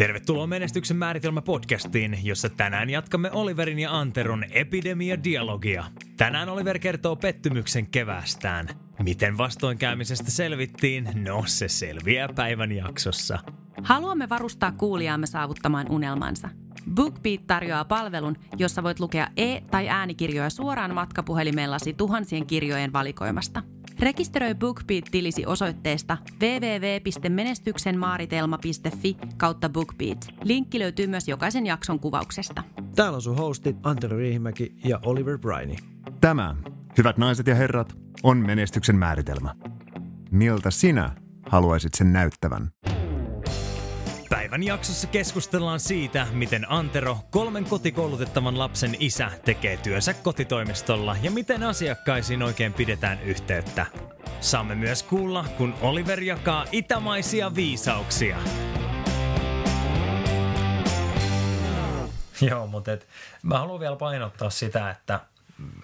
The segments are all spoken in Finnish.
Tervetuloa Menestyksen määritelmä podcastiin, jossa tänään jatkamme Oliverin ja Anteron epidemia-dialogia. Tänään Oliver kertoo pettymyksen kevästään. Miten vastoinkäymisestä selvittiin? No, se selviää päivän jaksossa. Haluamme varustaa kuulijaamme saavuttamaan unelmansa. BookBeat tarjoaa palvelun, jossa voit lukea e- tai äänikirjoja suoraan matkapuhelimellasi tuhansien kirjojen valikoimasta – Rekisteröi BookBeat-tilisi osoitteesta www.menestyksenmaaritelma.fi kautta BookBeat. Linkki löytyy myös jokaisen jakson kuvauksesta. Täällä on sun hostit Antero Riihimäki ja Oliver Briney. Tämä, hyvät naiset ja herrat, on menestyksen määritelmä. Miltä sinä haluaisit sen näyttävän? Päivän jaksossa keskustellaan siitä, miten Antero, kolmen kotikoulutettavan lapsen isä, tekee työnsä kotitoimistolla ja miten asiakkaisiin oikein pidetään yhteyttä. Saamme myös kuulla, kun Oliver jakaa itämaisia viisauksia. Joo, mutta et, mä haluan vielä painottaa sitä, että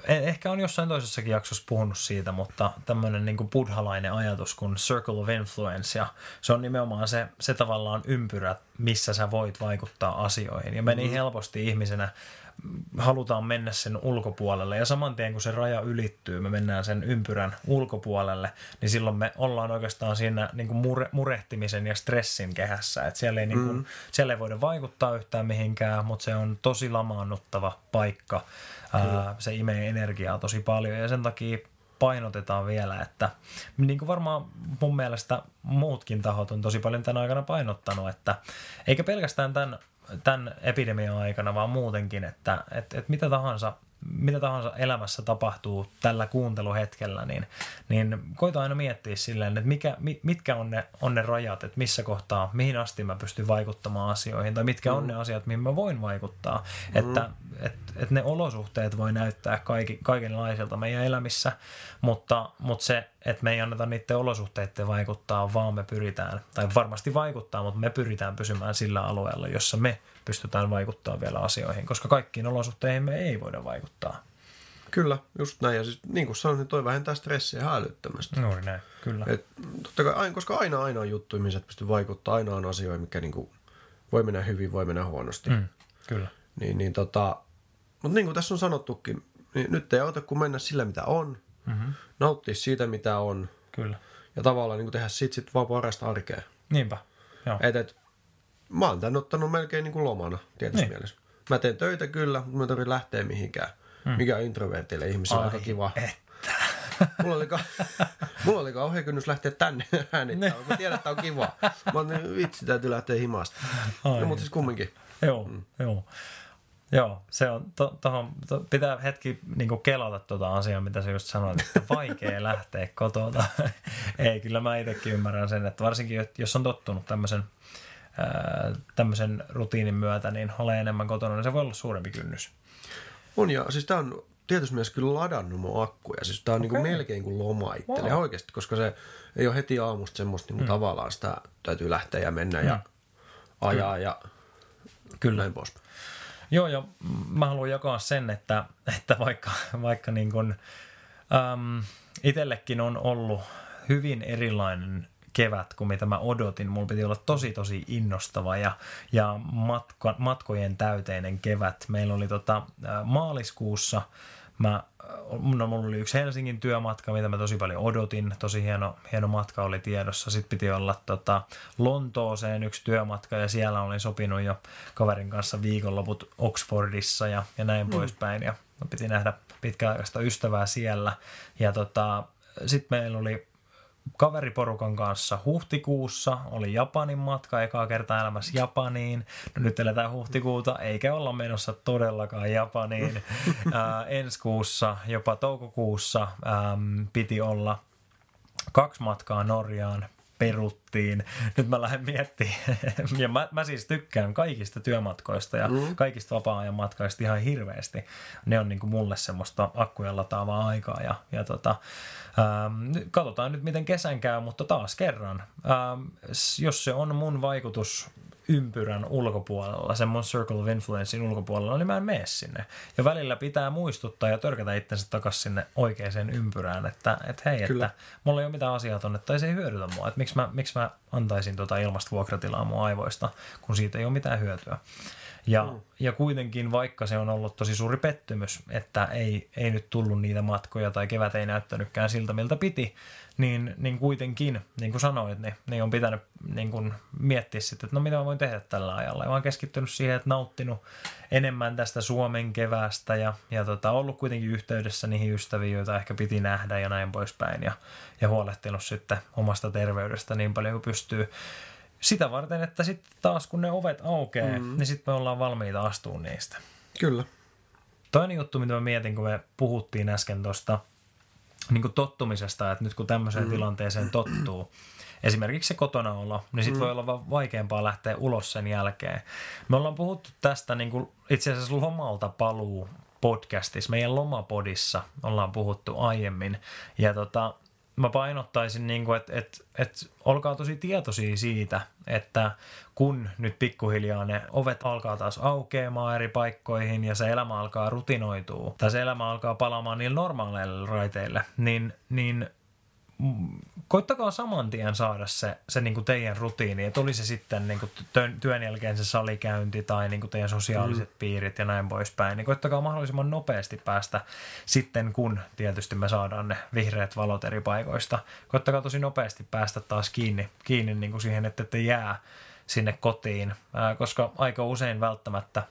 ehkä on jossain toisessakin jaksossa puhunut siitä, mutta tämmöinen niin buddhalainen ajatus kuin circle of influence, ja se on nimenomaan se, se tavallaan ympyrä, missä sä voit vaikuttaa asioihin. Ja me niin mm-hmm. helposti ihmisenä halutaan mennä sen ulkopuolelle, ja saman tien kun se raja ylittyy, me mennään sen ympyrän ulkopuolelle, niin silloin me ollaan oikeastaan siinä niin kuin mure, murehtimisen ja stressin kehässä, että siellä ei, niin kuin, mm. siellä ei voida vaikuttaa yhtään mihinkään, mutta se on tosi lamaannuttava paikka, Ää, se imee energiaa tosi paljon ja sen takia painotetaan vielä, että niin kuin varmaan mun mielestä muutkin tahot on tosi paljon tämän aikana painottanut, että eikä pelkästään tämän, tämän epidemian aikana, vaan muutenkin, että, että, että mitä tahansa mitä tahansa elämässä tapahtuu tällä kuunteluhetkellä, niin, niin koita aina miettiä silleen, että mikä, mitkä on ne, on ne rajat, että missä kohtaa, mihin asti mä pystyn vaikuttamaan asioihin, tai mitkä mm. on ne asiat, mihin mä voin vaikuttaa. Mm. Että et, et ne olosuhteet voi näyttää kaikki, kaikenlaiselta meidän elämissä, mutta, mutta se, että me ei anneta niiden olosuhteiden vaikuttaa, vaan me pyritään, tai varmasti vaikuttaa, mutta me pyritään pysymään sillä alueella, jossa me pystytään vaikuttamaan vielä asioihin, koska kaikkiin olosuhteihin me ei voida vaikuttaa. Kyllä, just näin. Ja siis, niin kuin sanoin, niin toi vähentää stressiä ihan älyttömästi. Juuri näin, kyllä. Et, totta kai, koska aina aina on juttu, mihin sä pystyy vaikuttamaan. Aina on asioita, mikä niin kuin, voi mennä hyvin, voi mennä huonosti. Mm, kyllä. Niin, niin tota, mutta niin kuin tässä on sanottukin, niin nyt ei auta kuin mennä sillä, mitä on. Mm-hmm. Nauttia siitä, mitä on. Kyllä. Ja tavallaan niin kuin tehdä sit, sit vaan parasta arkea. Niinpä, joo. Et, et, mä oon tän ottanut melkein niin kuin lomana tietysti niin. mielessä. Mä teen töitä kyllä, mutta mä tarvitsen lähteä mihinkään. Mm. Mikä on introvertille ihmisille aika kiva. Että. Mulla oli, ka- mulla oli kauhean kynnys lähteä tänne äänittämään. Mä tiedän, että on kiva. Mä oon niin, vitsi, täytyy lähteä himasta. No, mutta siis kumminkin. Joo, mm. joo. Joo, se on, to, tohon, to, pitää hetki niin kelata tuota asiaa, mitä sä just sanoit, että vaikea lähteä kotota. Ei, kyllä mä itsekin ymmärrän sen, että varsinkin jos on tottunut tämmöisen tämmöisen rutiinin myötä, niin ole enemmän kotona, niin se voi olla suurempi kynnys. On ja siis tämä on tietysti myös kyllä ladannut mun akkuja. Siis tämä on okay. niin melkein kuin loma itselle wow. oikeasti, koska se ei ole heti aamusta semmoista niin mm. tavallaan sitä täytyy lähteä ja mennä mm. ja ajaa kyllä. ja kyllä. näin pois. Joo, ja mä haluan jakaa sen, että, että vaikka, vaikka niin kuin, äm, itsellekin on ollut hyvin erilainen kevät kuin mitä mä odotin. Mulla piti olla tosi tosi innostava ja, ja matka, matkojen täyteinen kevät. Meillä oli tota, maaliskuussa Mä, no, mulla oli yksi Helsingin työmatka, mitä mä tosi paljon odotin. Tosi hieno, hieno matka oli tiedossa. Sitten piti olla tota, Lontooseen yksi työmatka ja siellä olin sopinut jo kaverin kanssa viikonloput Oxfordissa ja, ja näin mm. poispäin. Ja piti nähdä pitkäaikaista ystävää siellä. Ja tota, sitten meillä oli kaveriporukan kanssa huhtikuussa. Oli Japanin matka, ekaa kertaa elämässä Japaniin. No nyt eletään huhtikuuta, eikä olla menossa todellakaan Japaniin. Ää, ensi kuussa, jopa toukokuussa äm, piti olla kaksi matkaa Norjaan, peruttiin. Nyt mä lähden miettimään. ja mä, mä siis tykkään kaikista työmatkoista ja mm. kaikista vapaa-ajan matkoista ihan hirveästi. Ne on niin kuin mulle semmoista akkujen lataavaa aikaa. Ja, ja tota, ähm, katsotaan nyt, miten kesän käy, mutta taas kerran. Ähm, jos se on mun vaikutus ympyrän ulkopuolella, sen mun circle of influencein ulkopuolella, niin mä en mene sinne. Ja välillä pitää muistuttaa ja törkätä itsensä takaisin sinne oikeaan ympyrään, että, että hei, Kyllä. että mulla ei ole mitään asiaa tonne, tai se ei hyödytä mua, että miksi mä, miksi mä antaisin tota ilmasta vuokratilaa mun aivoista, kun siitä ei ole mitään hyötyä. Ja, mm. ja kuitenkin, vaikka se on ollut tosi suuri pettymys, että ei, ei nyt tullut niitä matkoja tai kevät ei näyttänytkään siltä, miltä piti, niin, niin kuitenkin, niin kuin sanoit, niin, niin on pitänyt niin kuin miettiä sitten, että no mitä mä voin tehdä tällä ajalla. Ja mä oon keskittynyt siihen, että nauttinut enemmän tästä Suomen kevästä ja, ja tota, ollut kuitenkin yhteydessä niihin ystäviin, joita ehkä piti nähdä ja näin poispäin. Ja, ja huolehtinut sitten omasta terveydestä niin paljon kuin pystyy sitä varten, että sitten taas kun ne ovet aukeaa, mm. niin sitten me ollaan valmiita astumaan niistä. Kyllä. Toinen juttu, mitä mä mietin, kun me puhuttiin äsken tuosta niin tottumisesta, että nyt kun tämmöiseen mm. tilanteeseen tottuu, esimerkiksi se kotona olo, niin sitten mm. voi olla vaikeampaa lähteä ulos sen jälkeen. Me ollaan puhuttu tästä niin kuin itse asiassa lomalta paluu podcastissa, meidän lomapodissa ollaan puhuttu aiemmin. Ja tota, mä painottaisin, niin kuin, että, että, että olkaa tosi tietoisia siitä, että kun nyt pikkuhiljaa ne ovet alkaa taas aukeamaan eri paikkoihin ja se elämä alkaa rutinoitua, tai se elämä alkaa palaamaan niille normaaleille raiteille, niin, niin koittakaa saman tien saada se, se niin kuin teidän rutiini, että oli se sitten niin kuin työn jälkeen se salikäynti tai niin kuin teidän sosiaaliset mm. piirit ja näin poispäin, niin koittakaa mahdollisimman nopeasti päästä sitten, kun tietysti me saadaan ne vihreät valot eri paikoista, koittakaa tosi nopeasti päästä taas kiinni, kiinni niin kuin siihen, että te jää sinne kotiin, koska aika usein välttämättä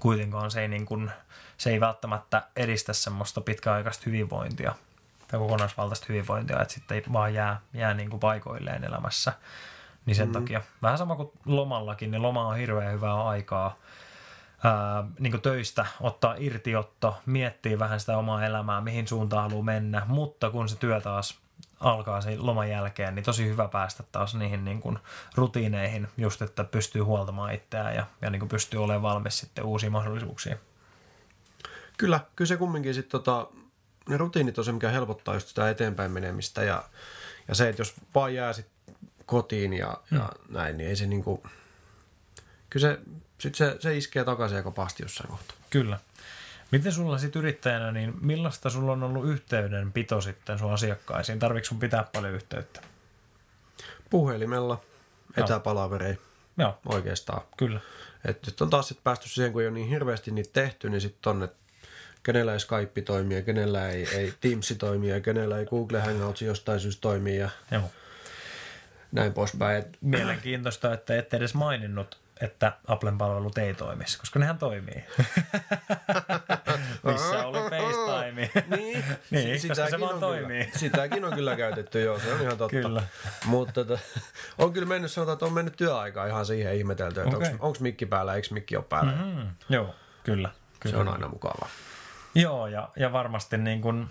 kuitenkaan se ei, niin kuin, se ei välttämättä edistä semmoista pitkäaikaista hyvinvointia tai kokonaisvaltaista hyvinvointia, että sitten ei vaan jää, jää niin kuin paikoilleen elämässä. Niin sen mm. takia, vähän sama kuin lomallakin, niin loma on hirveän hyvää aikaa ää, niin kuin töistä, ottaa irtiotto, miettii vähän sitä omaa elämää, mihin suuntaan haluaa mennä, mutta kun se työ taas alkaa sen loman jälkeen, niin tosi hyvä päästä taas niihin niin kuin rutiineihin, just että pystyy huoltamaan itseään ja, ja niin kuin pystyy olemaan valmis sitten uusiin mahdollisuuksiin. Kyllä, kyllä se kumminkin sitten tota, ne rutiinit on se, mikä helpottaa just sitä eteenpäin menemistä ja, ja se, että jos vaan jää sit kotiin ja, hmm. ja näin, niin ei se niinku, kyllä se, sit se, se iskee takaisin aika pahasti jossain kohtaa. Kyllä. Miten sulla sitten yrittäjänä, niin millaista sulla on ollut yhteydenpito sitten sun asiakkaisiin? Tarvitsetko sun pitää paljon yhteyttä? Puhelimella, etäpalaverei. Joo. Oikeastaan. Kyllä. Et nyt on taas sit päästy siihen, kun ei ole niin hirveästi niitä tehty, niin sitten on, että kenellä ei Skype toimi ja kenellä ei, ei Teams toimi ja kenellä ei Google Hangouts jostain syystä toimi ja Joo. näin poispäin. Mielenkiintoista, että ette edes maininnut että Applen palvelut ei toimisi, koska nehän toimii. Missä oli FaceTime. niin, niin koska se vaan toimii. Kyllä, sitäkin on kyllä käytetty, joo, se on ihan totta. Kyllä. Mutta tota, on kyllä mennyt, sanotaan, että on mennyt työaikaa ihan siihen ihmetelty, että okay. onko mikki päällä, eikö mikki ole päällä. Mm-hmm. Joo, kyllä, kyllä. Se on aina mukavaa. Joo, ja, ja varmasti niin kuin,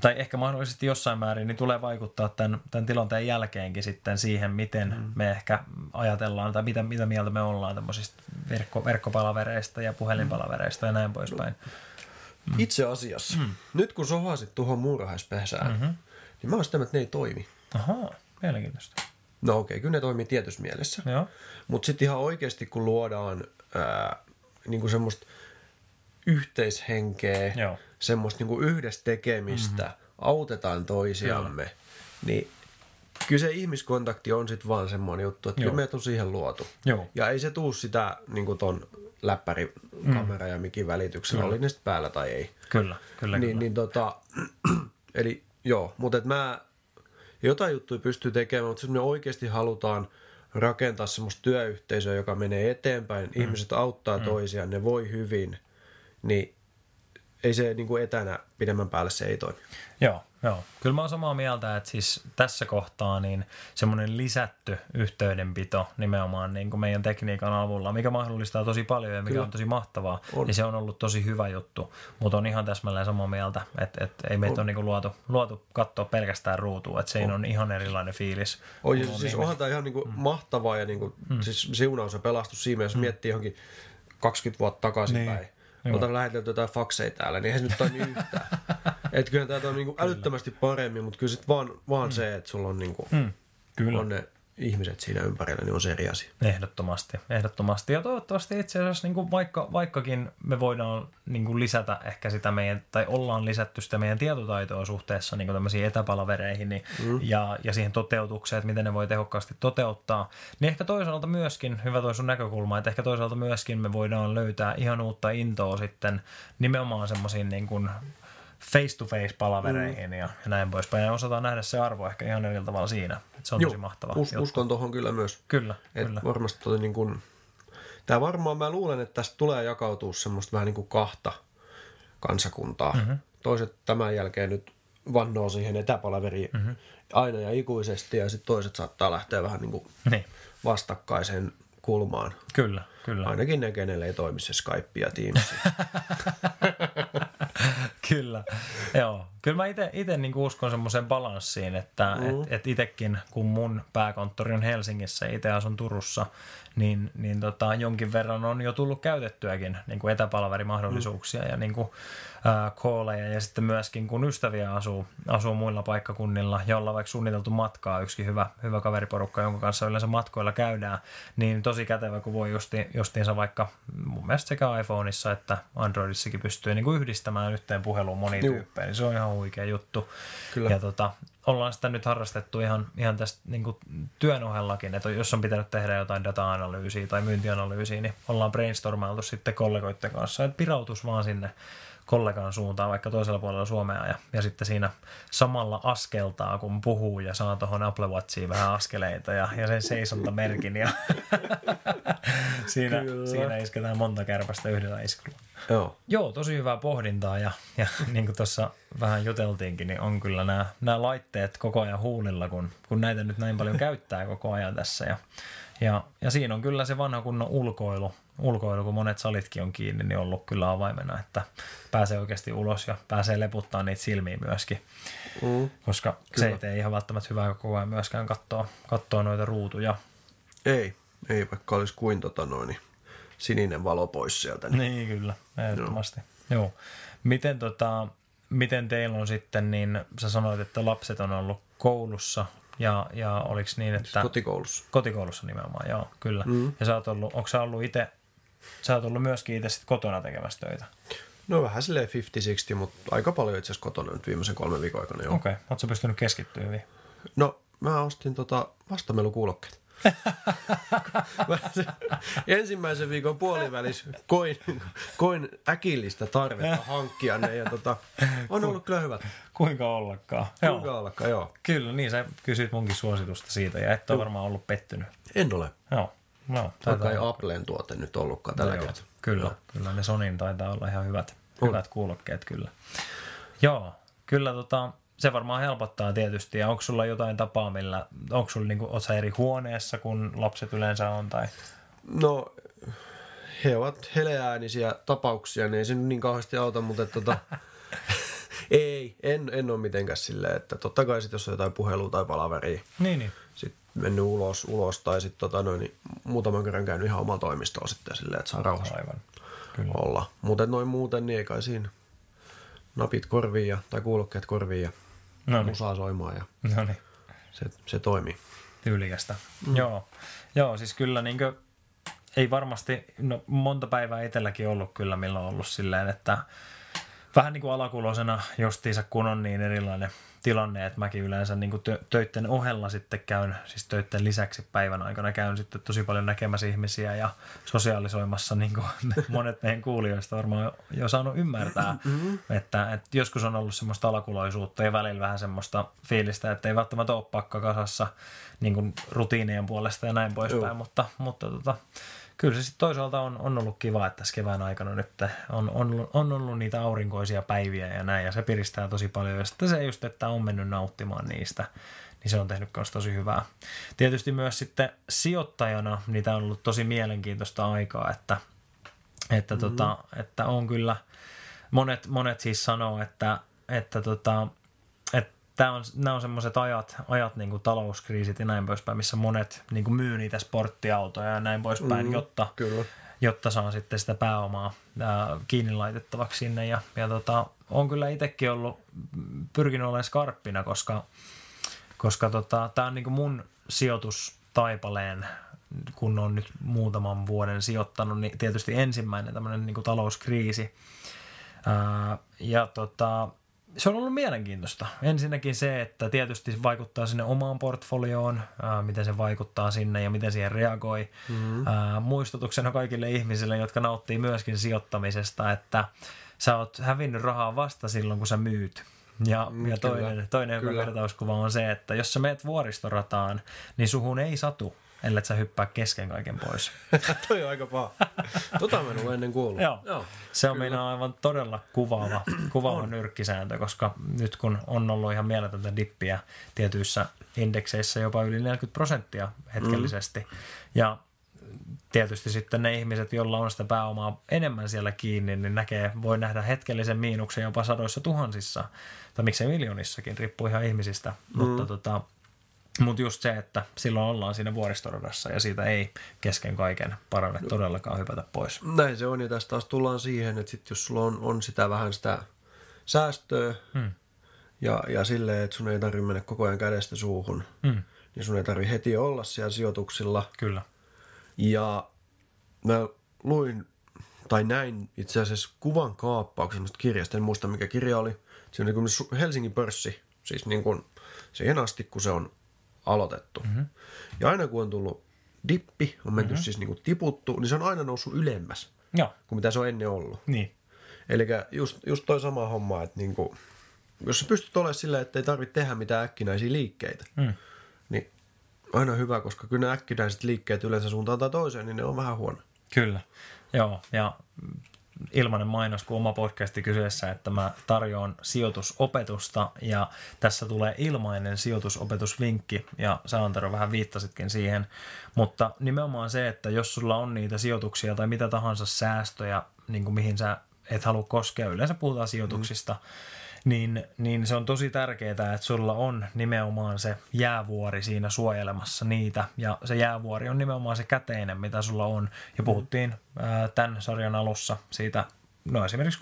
tai ehkä mahdollisesti jossain määrin, niin tulee vaikuttaa tämän, tämän tilanteen jälkeenkin sitten siihen, miten mm. me ehkä ajatellaan tai mitä, mitä mieltä me ollaan tämmöisistä verkko, verkkopalavereista ja puhelinpalavereista ja näin poispäin. Mm. Itse asiassa, mm. nyt kun sohasit tuohon muurahaispesään, mm-hmm. niin mä oon sitä, että ne ei toimi. Ahaa, mielenkiintoista. No okei, okay, kyllä ne toimii tietyssä mielessä. Mutta sitten ihan oikeasti, kun luodaan ää, niin kuin semmoista – yhteishenkeä, Joo. semmoista niin yhdessä tekemistä, mm-hmm. autetaan toisiamme, Joo. niin kyllä se ihmiskontakti on sitten vaan semmoinen juttu, että Joo. kyllä meidät on siihen luotu. Joo. Ja ei se tuu sitä niin kuin ton läppärikamera mm. ja mikin välityksellä, oli ne sitten päällä tai ei. Kyllä, kyllä. Niin, kyllä. niin tota, eli joo, mutta et mä jotain juttuja pystyy tekemään, mutta me oikeasti halutaan rakentaa semmoista työyhteisöä, joka menee eteenpäin, mm. ihmiset auttaa mm. toisiaan, ne voi hyvin – niin ei se niin kuin etänä pidemmän päälle se ei toimi. Joo, joo. Kyllä mä oon samaa mieltä, että siis tässä kohtaa niin semmoinen lisätty yhteydenpito nimenomaan niin kuin meidän tekniikan avulla, mikä mahdollistaa tosi paljon ja mikä Kyllä. on tosi mahtavaa, on. niin se on ollut tosi hyvä juttu. Mutta on ihan täsmälleen samaa mieltä, että, että ei meitä on. ole niin kuin luotu, luotu katsoa pelkästään ruutua, että se on. on ihan erilainen fiilis. On, ja siis onhan tämä ihan niin kuin mm. mahtavaa ja niin kuin, mm. siis siunaus ja pelastus siinä mielessä, mm. miettii johonkin 20 vuotta takaisin niin. Päin Ota lähetelty jotain fakseja täällä, niin eihän se nyt toimi yhtään. että kyllä tämä on niinku älyttömästi paremmin, mutta kyllä sitten vaan, vaan mm. se, että sulla on, niinku, mm. kyllä. on ne ihmiset siinä ympärillä, niin on se eri asia. Ehdottomasti, ehdottomasti. Ja toivottavasti itse asiassa niin kuin vaikka, vaikkakin me voidaan niin kuin lisätä ehkä sitä meidän, tai ollaan lisätty sitä meidän tietotaitoa suhteessa niin kuin tämmöisiin etäpalavereihin niin, mm. ja, ja siihen toteutukseen, että miten ne voi tehokkaasti toteuttaa, niin ehkä toisaalta myöskin, hyvä toi sun näkökulma, että ehkä toisaalta myöskin me voidaan löytää ihan uutta intoa sitten nimenomaan semmoisiin niin kuin face-to-face palavereihin mm. ja, ja näin poispäin. Ja osataan nähdä se arvo ehkä ihan eri tavalla siinä. Että se on Joo, tosi mahtava us, Uskon tuohon kyllä myös. Kyllä, Et kyllä. Varmasti toi niin kuin, tämä varmaan, mä luulen, että tästä tulee jakautua semmoista vähän niin kuin kahta kansakuntaa. Mm-hmm. Toiset tämän jälkeen nyt vannoo siihen etäpalaveriin mm-hmm. aina ja ikuisesti ja sitten toiset saattaa lähteä vähän niin kuin niin. vastakkaiseen kulmaan. Kyllä, kyllä. Ainakin ne, kenelle ei toimi se Skype ja Teams. Kyllä, joo. Kyllä mä itse niin uskon semmoiseen balanssiin, että mm. et, et itsekin, kun mun pääkonttori on Helsingissä ja itse asun Turussa, niin, niin tota, jonkin verran on jo tullut käytettyäkin niin kuin etäpalverimahdollisuuksia mm. ja niin kuin, äh, kooleja ja sitten myöskin kun ystäviä asuu, asuu muilla paikkakunnilla, jolla vaikka suunniteltu matkaa, yksi hyvä, hyvä kaveriporukka, jonka kanssa yleensä matkoilla käydään, niin tosi kätevä, kun voi justi, justiinsa vaikka mun mielestä sekä iPhoneissa että Androidissakin pystyy niin kuin yhdistämään yhteen puheluun moni tyyppejä, niin se on ihan huikea juttu. Kyllä. Ja tota, ollaan sitä nyt harrastettu ihan, ihan tästä niin kuin työn ohellakin, että jos on pitänyt tehdä jotain data-analyysiä tai myyntianalyysiä, niin ollaan brainstormailtu sitten kollegoiden kanssa, että pirautus vaan sinne kollegan suuntaan vaikka toisella puolella Suomea ja, ja sitten siinä samalla askeltaa, kun puhuu ja saa tuohon Apple Watchiin vähän askeleita ja, ja sen seisontamerkin ja siinä, siinä isketään monta kärpästä yhdellä iskulla. Joo. Joo, tosi hyvää pohdintaa ja, ja niin kuin tuossa vähän juteltiinkin, niin on kyllä nämä, nämä laitteet koko ajan huulilla, kun, kun näitä nyt näin paljon käyttää koko ajan tässä ja ja, ja siinä on kyllä se vanha kunnon ulkoilu, ulkoilu, kun monet salitkin on kiinni, niin on ollut kyllä avaimena, että pääsee oikeasti ulos ja pääsee leputtaa niitä silmiä myöskin. Mm, koska kyllä. se ei tee ihan välttämättä hyvää koko ajan myöskään katsoa, katsoa noita ruutuja. Ei, ei vaikka olisi kuin tota noin, niin sininen valo pois sieltä. Niin, niin kyllä, ehdottomasti. Joo. Joo. Miten, tota, miten teillä on sitten, niin sä sanoit, että lapset on ollut koulussa ja, ja oliko niin, että... Siis kotikoulussa. Kotikoulussa nimenomaan, joo, kyllä. Mm. Ja sä oot ollut, onko sä ollut itse, sä oot ollut myöskin itse sit kotona tekemässä töitä? No vähän silleen 50-60, mutta aika paljon itse asiassa kotona nyt viimeisen kolmen viikon aikana. Okei, okay. ootko pystynyt keskittyä hyvin? No, mä ostin tota vastamelukuulokkeet. ensimmäisen viikon puolivälis koin, koin äkillistä tarvetta hankkia ne ja tota, on ollut kyllä hyvät. Kuinka ollakaan. Kuinka joo. ollakaan, joo. Kyllä, niin sä kysyit munkin suositusta siitä ja et ole varmaan ollut pettynyt. En ole. Joo. No, Vaikka ei Applen tuote nyt ollutkaan tällä no, kertaa. Kyllä, no. kyllä ne Sonin taitaa olla ihan hyvät, hyvät kuulokkeet kyllä. Joo, kyllä tota, se varmaan helpottaa tietysti. Ja onko sulla jotain tapaa, millä, onko sulla niinku, eri huoneessa, kun lapset yleensä on? Tai? No, he ovat heleäänisiä tapauksia, niin ei se niin kauheasti auta, mutta tota, ei, en, en ole mitenkään silleen, että totta kai sit, jos on jotain puhelua tai palaveria, niin, niin. sitten mennyt ulos, ulos tai sitten tota, noin, niin muutaman kerran käynyt ihan omaa toimistoa sitten silleen, että saa rauhassa Aivan. Kyllä. olla. Mutta noin muuten, niin ei kai siinä napit korviin ja, tai kuulokkeet korviin ja no niin. soimaan ja no niin. se, se toimii. Tyylikästä. Mm. Joo. Joo, siis kyllä niin kuin, ei varmasti, no monta päivää itselläkin ollut kyllä, milloin on ollut silleen, että vähän niin kuin alakulosena justiinsa, kun on niin erilainen tilanne, että mäkin yleensä niin kuin töitten ohella sitten käyn, siis töitten lisäksi päivän aikana käyn sitten tosi paljon näkemässä ihmisiä ja sosiaalisoimassa, niin kuin monet meidän kuulijoista varmaan jo saanut ymmärtää, mm-hmm. että, että joskus on ollut semmoista alakuloisuutta ja välillä vähän semmoista fiilistä, että ei välttämättä ole pakka kasassa niin kuin rutiinien puolesta ja näin poispäin, mutta, mutta tota, kyllä se sitten toisaalta on, on ollut kiva, että tässä kevään aikana nyt on, on, on ollut niitä aurinkoisia päiviä ja näin, ja se piristää tosi paljon. Ja sitten se just, että on mennyt nauttimaan niistä, niin se on tehnyt myös tosi hyvää. Tietysti myös sitten sijoittajana niitä on ollut tosi mielenkiintoista aikaa, että, että, mm-hmm. tota, että on kyllä, monet, monet siis sanoo, että, että tota, tämä on, nämä on semmoiset ajat, ajat niin kuin talouskriisit ja näin poispäin, missä monet niin kuin myy niitä sporttiautoja ja näin poispäin, mm, jotta, kyllä. jotta saa sitten sitä pääomaa ää, kiinni laitettavaksi sinne. Ja, ja tota, on kyllä itsekin ollut, pyrkinyt olemaan skarppina, koska, koska tota, tämä on niin kuin mun sijoitus taipaleen, kun on nyt muutaman vuoden sijoittanut, niin tietysti ensimmäinen tämmöinen niin kuin talouskriisi. Ää, ja tota, se on ollut mielenkiintoista. Ensinnäkin se, että tietysti vaikuttaa sinne omaan portfolioon, ää, miten se vaikuttaa sinne ja miten siihen reagoi. Mm-hmm. Ää, muistutuksena kaikille ihmisille, jotka nauttii myöskin sijoittamisesta, että sä oot hävinnyt rahaa vasta silloin, kun sä myyt. Ja, mm, ja toinen, kyllä, toinen hyvä vertauskuva on se, että jos sä meet vuoristorataan, niin suhun ei satu, ellei sä hyppää kesken kaiken pois. Toi on aika paha. Tota mä en ennen kuullut. Joo. Joo. Se on meidän aivan todella kuvaava, kuvaava nyrkkisääntö, koska nyt kun on ollut ihan mieletöntä dippiä tietyissä indekseissä jopa yli 40 prosenttia hetkellisesti. Mm. Ja tietysti sitten ne ihmiset, joilla on sitä pääomaa enemmän siellä kiinni, niin näkee, voi nähdä hetkellisen miinuksen jopa sadoissa tuhansissa, tai miksei miljoonissakin, riippuu ihan ihmisistä. Mm. Mutta tota, mutta just se, että silloin ollaan siinä vuoristoradassa ja siitä ei kesken kaiken parane no. todellakaan hypätä pois. Näin se on ja tästä taas tullaan siihen, että sit jos sulla on, on sitä vähän sitä säästöä hmm. ja, ja silleen, että sun ei tarvitse mennä koko ajan kädestä suuhun, hmm. niin sun ei tarvitse heti olla siellä sijoituksilla. Kyllä. Ja mä luin tai näin itse asiassa kuvan kaappauksen kirjasta, en muista mikä kirja oli. Se on niin kuin Helsingin pörssi, siis niin kuin siihen asti kun se on aloitettu. Mm-hmm. Ja aina kun on tullut dippi, on menty mm-hmm. siis niin kuin tiputtu, niin se on aina noussut ylemmäs Joo. kuin mitä se on ennen ollut. Niin. Eli just, just toi sama homma, että niin kuin, jos sä pystyt olemaan sillä, että ei tarvitse tehdä mitään äkkinäisiä liikkeitä, mm. niin aina hyvä, koska kyllä ne äkkinäiset liikkeet yleensä suuntaan tai toiseen, niin ne on vähän huono. Kyllä, joo. Ja ilmainen mainos kuin oma podcasti kyseessä, että mä tarjoan sijoitusopetusta ja tässä tulee ilmainen sijoitusopetusvinkki ja sä Antero vähän viittasitkin siihen, mutta nimenomaan se, että jos sulla on niitä sijoituksia tai mitä tahansa säästöjä, niin kuin mihin sä et halua koskea, yleensä puhutaan sijoituksista, mm niin, niin se on tosi tärkeää, että sulla on nimenomaan se jäävuori siinä suojelemassa niitä. Ja se jäävuori on nimenomaan se käteinen, mitä sulla on. Ja puhuttiin ää, tämän sarjan alussa siitä no esimerkiksi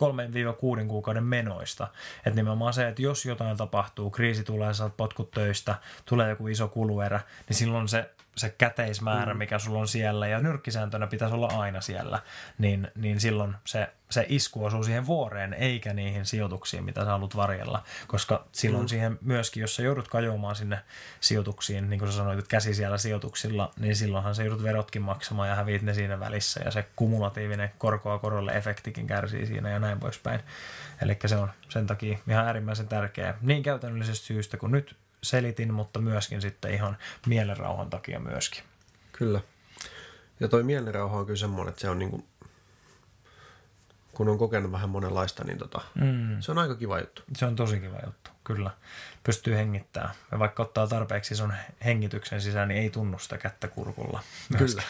3-6 kuukauden menoista. Että nimenomaan se, että jos jotain tapahtuu, kriisi tulee, saat potkut töistä, tulee joku iso kuluerä, niin silloin se se käteismäärä, mm. mikä sulla on siellä, ja nyrkkisääntönä pitäisi olla aina siellä, niin, niin silloin se, se isku osuu siihen vuoreen, eikä niihin sijoituksiin, mitä sä haluat varjella. Koska silloin mm. siihen myöskin, jos sä joudut kajoamaan sinne sijoituksiin, niin kuin sä sanoit, että käsi siellä sijoituksilla, niin silloinhan sä joudut verotkin maksamaan ja häviit ne siinä välissä, ja se kumulatiivinen korkoa korolle efektikin kärsii siinä ja näin poispäin. Eli se on sen takia ihan äärimmäisen tärkeää niin käytännöllisestä syystä kuin nyt selitin, mutta myöskin sitten ihan mielenrauhan takia myöskin. Kyllä. Ja toi mielenrauha on kyllä semmoinen, että se on niin kuin, kun on kokenut vähän monenlaista, niin tota, mm. se on aika kiva juttu. Se on tosi kiva juttu, kyllä. Pystyy hengittämään. Ja vaikka ottaa tarpeeksi sun hengityksen sisään, niin ei tunnu sitä kättä kurkulla. Kyllä.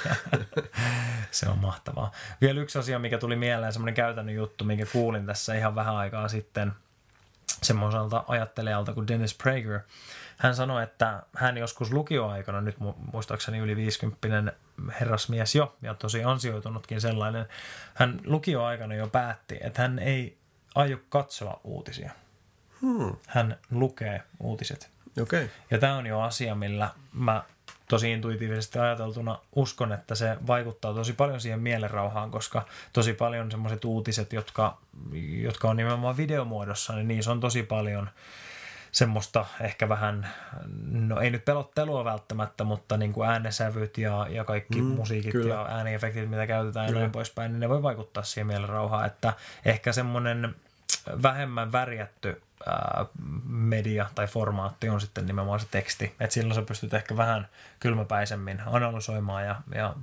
se on mahtavaa. Vielä yksi asia, mikä tuli mieleen, semmoinen käytännön juttu, minkä kuulin tässä ihan vähän aikaa sitten – semmoiselta ajattelijalta kuin Dennis Prager. Hän sanoi, että hän joskus lukioaikana, nyt muistaakseni yli 50 herrasmies jo, ja tosi ansioitunutkin sellainen, hän lukioaikana jo päätti, että hän ei aio katsoa uutisia. Hmm. Hän lukee uutiset. Okay. Ja tämä on jo asia, millä mä tosi intuitiivisesti ajateltuna uskon, että se vaikuttaa tosi paljon siihen mielenrauhaan, koska tosi paljon semmoiset uutiset, jotka, jotka on nimenomaan videomuodossa, niin niissä on tosi paljon semmoista ehkä vähän, no ei nyt pelottelua välttämättä, mutta niin kuin äänesävyt ja, ja kaikki mm, musiikit kyllä. ja ääniefektit, mitä käytetään kyllä. ja näin poispäin, niin ne voi vaikuttaa siihen mielenrauhaan, että ehkä semmoinen vähemmän värjätty media tai formaatti on sitten nimenomaan se teksti. että silloin sä pystyt ehkä vähän kylmäpäisemmin analysoimaan ja, ja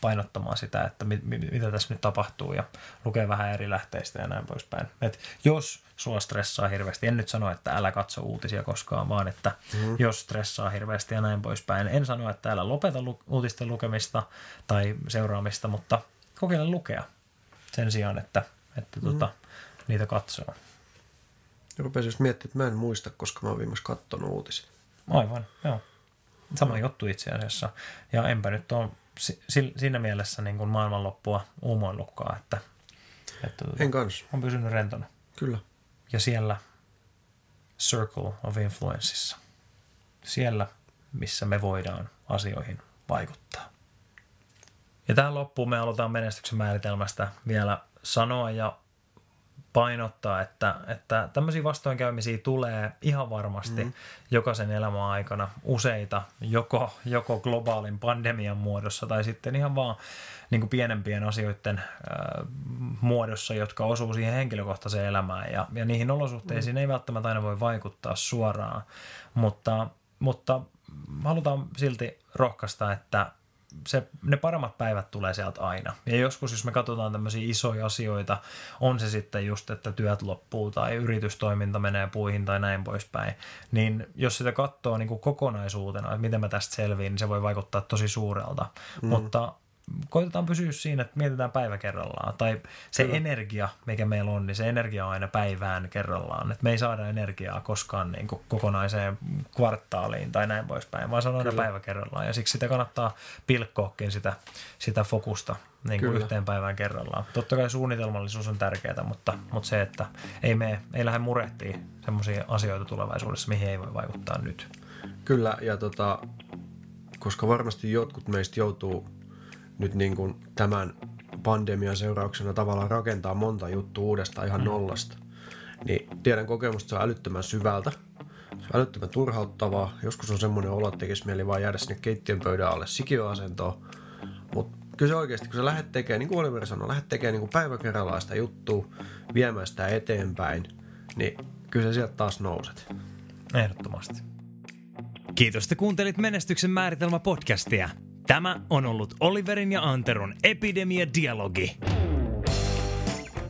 painottamaan sitä, että mit, mit, mitä tässä nyt tapahtuu ja lukee vähän eri lähteistä ja näin poispäin. Et jos sua stressaa hirveästi, en nyt sano, että älä katso uutisia koskaan, vaan että mm-hmm. jos stressaa hirveästi ja näin poispäin. En sano, että älä lopeta lu- uutisten lukemista tai seuraamista, mutta kokeile lukea sen sijaan, että, että mm-hmm. tota, niitä katsoo. Rupesin just miettimään, että mä en muista, koska mä oon viimeksi katsonut uutiset. Aivan, joo. Sama no. juttu itse asiassa. Ja enpä nyt ole siinä mielessä niin kuin maailmanloppua uumoillutkaan, että, että en kans. on pysynyt rentona. Kyllä. Ja siellä Circle of Influenceissa. Siellä, missä me voidaan asioihin vaikuttaa. Ja tähän loppuun me halutaan menestyksen määritelmästä vielä sanoa ja painottaa, että, että tämmöisiä vastoinkäymisiä tulee ihan varmasti mm. jokaisen elämän aikana useita, joko, joko globaalin pandemian muodossa tai sitten ihan vaan niin kuin pienempien asioiden äh, muodossa, jotka osuu siihen henkilökohtaiseen elämään. Ja, ja niihin olosuhteisiin mm. ei välttämättä aina voi vaikuttaa suoraan, mutta, mutta halutaan silti rohkaista, että se, ne paremmat päivät tulee sieltä aina. Ja joskus, jos me katsotaan tämmöisiä isoja asioita, on se sitten just, että työt loppuu tai yritystoiminta menee puihin tai näin poispäin, niin jos sitä katsoo niin kuin kokonaisuutena, että miten mä tästä selviin, niin se voi vaikuttaa tosi suurelta. Mm. Mutta koitetaan pysyä siinä, että mietitään päivä kerrallaan. Tai se Kyllä. energia, mikä meillä on, niin se energia on aina päivään kerrallaan. Että me ei saada energiaa koskaan niin kuin kokonaiseen kvartaaliin tai näin poispäin, vaan se on aina Kyllä. päivä kerrallaan. Ja siksi sitä kannattaa pilkkoakin sitä, sitä fokusta niin kuin yhteen päivään kerrallaan. Totta kai suunnitelmallisuus on tärkeää, mutta, mutta se, että ei, me, ei lähde murehtiin sellaisia asioita tulevaisuudessa, mihin ei voi vaikuttaa nyt. Kyllä, ja tota, koska varmasti jotkut meistä joutuu nyt niin kuin tämän pandemian seurauksena tavallaan rakentaa monta juttua uudestaan ihan mm. nollasta. Niin tiedän kokemusta, se on älyttömän syvältä. Se on älyttömän turhauttavaa. Joskus on semmoinen olo, että tekisi mieli vaan jäädä sinne keittiön pöydän alle sikioasentoon. Mutta kyllä se oikeasti, kun sä lähdet tekemään, niin kuin Oliver sanoi, lähdet tekemään niin kuin päivä kerrallaan sitä juttua, viemään sitä eteenpäin, niin kyllä sä sieltä taas nouset. Ehdottomasti. Kiitos, että kuuntelit Menestyksen määritelmä podcastia. Tämä on ollut Oliverin ja Anterun Epidemia-dialogi.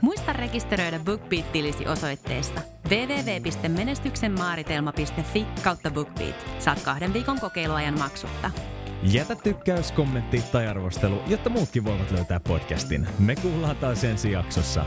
Muista rekisteröidä BookBeat-tilisi osoitteesta www.menestyksenmaaritelma.fi kautta BookBeat. Saat kahden viikon kokeiluajan maksutta. Jätä tykkäys, kommentti tai arvostelu, jotta muutkin voivat löytää podcastin. Me kuullaan taas ensi jaksossa.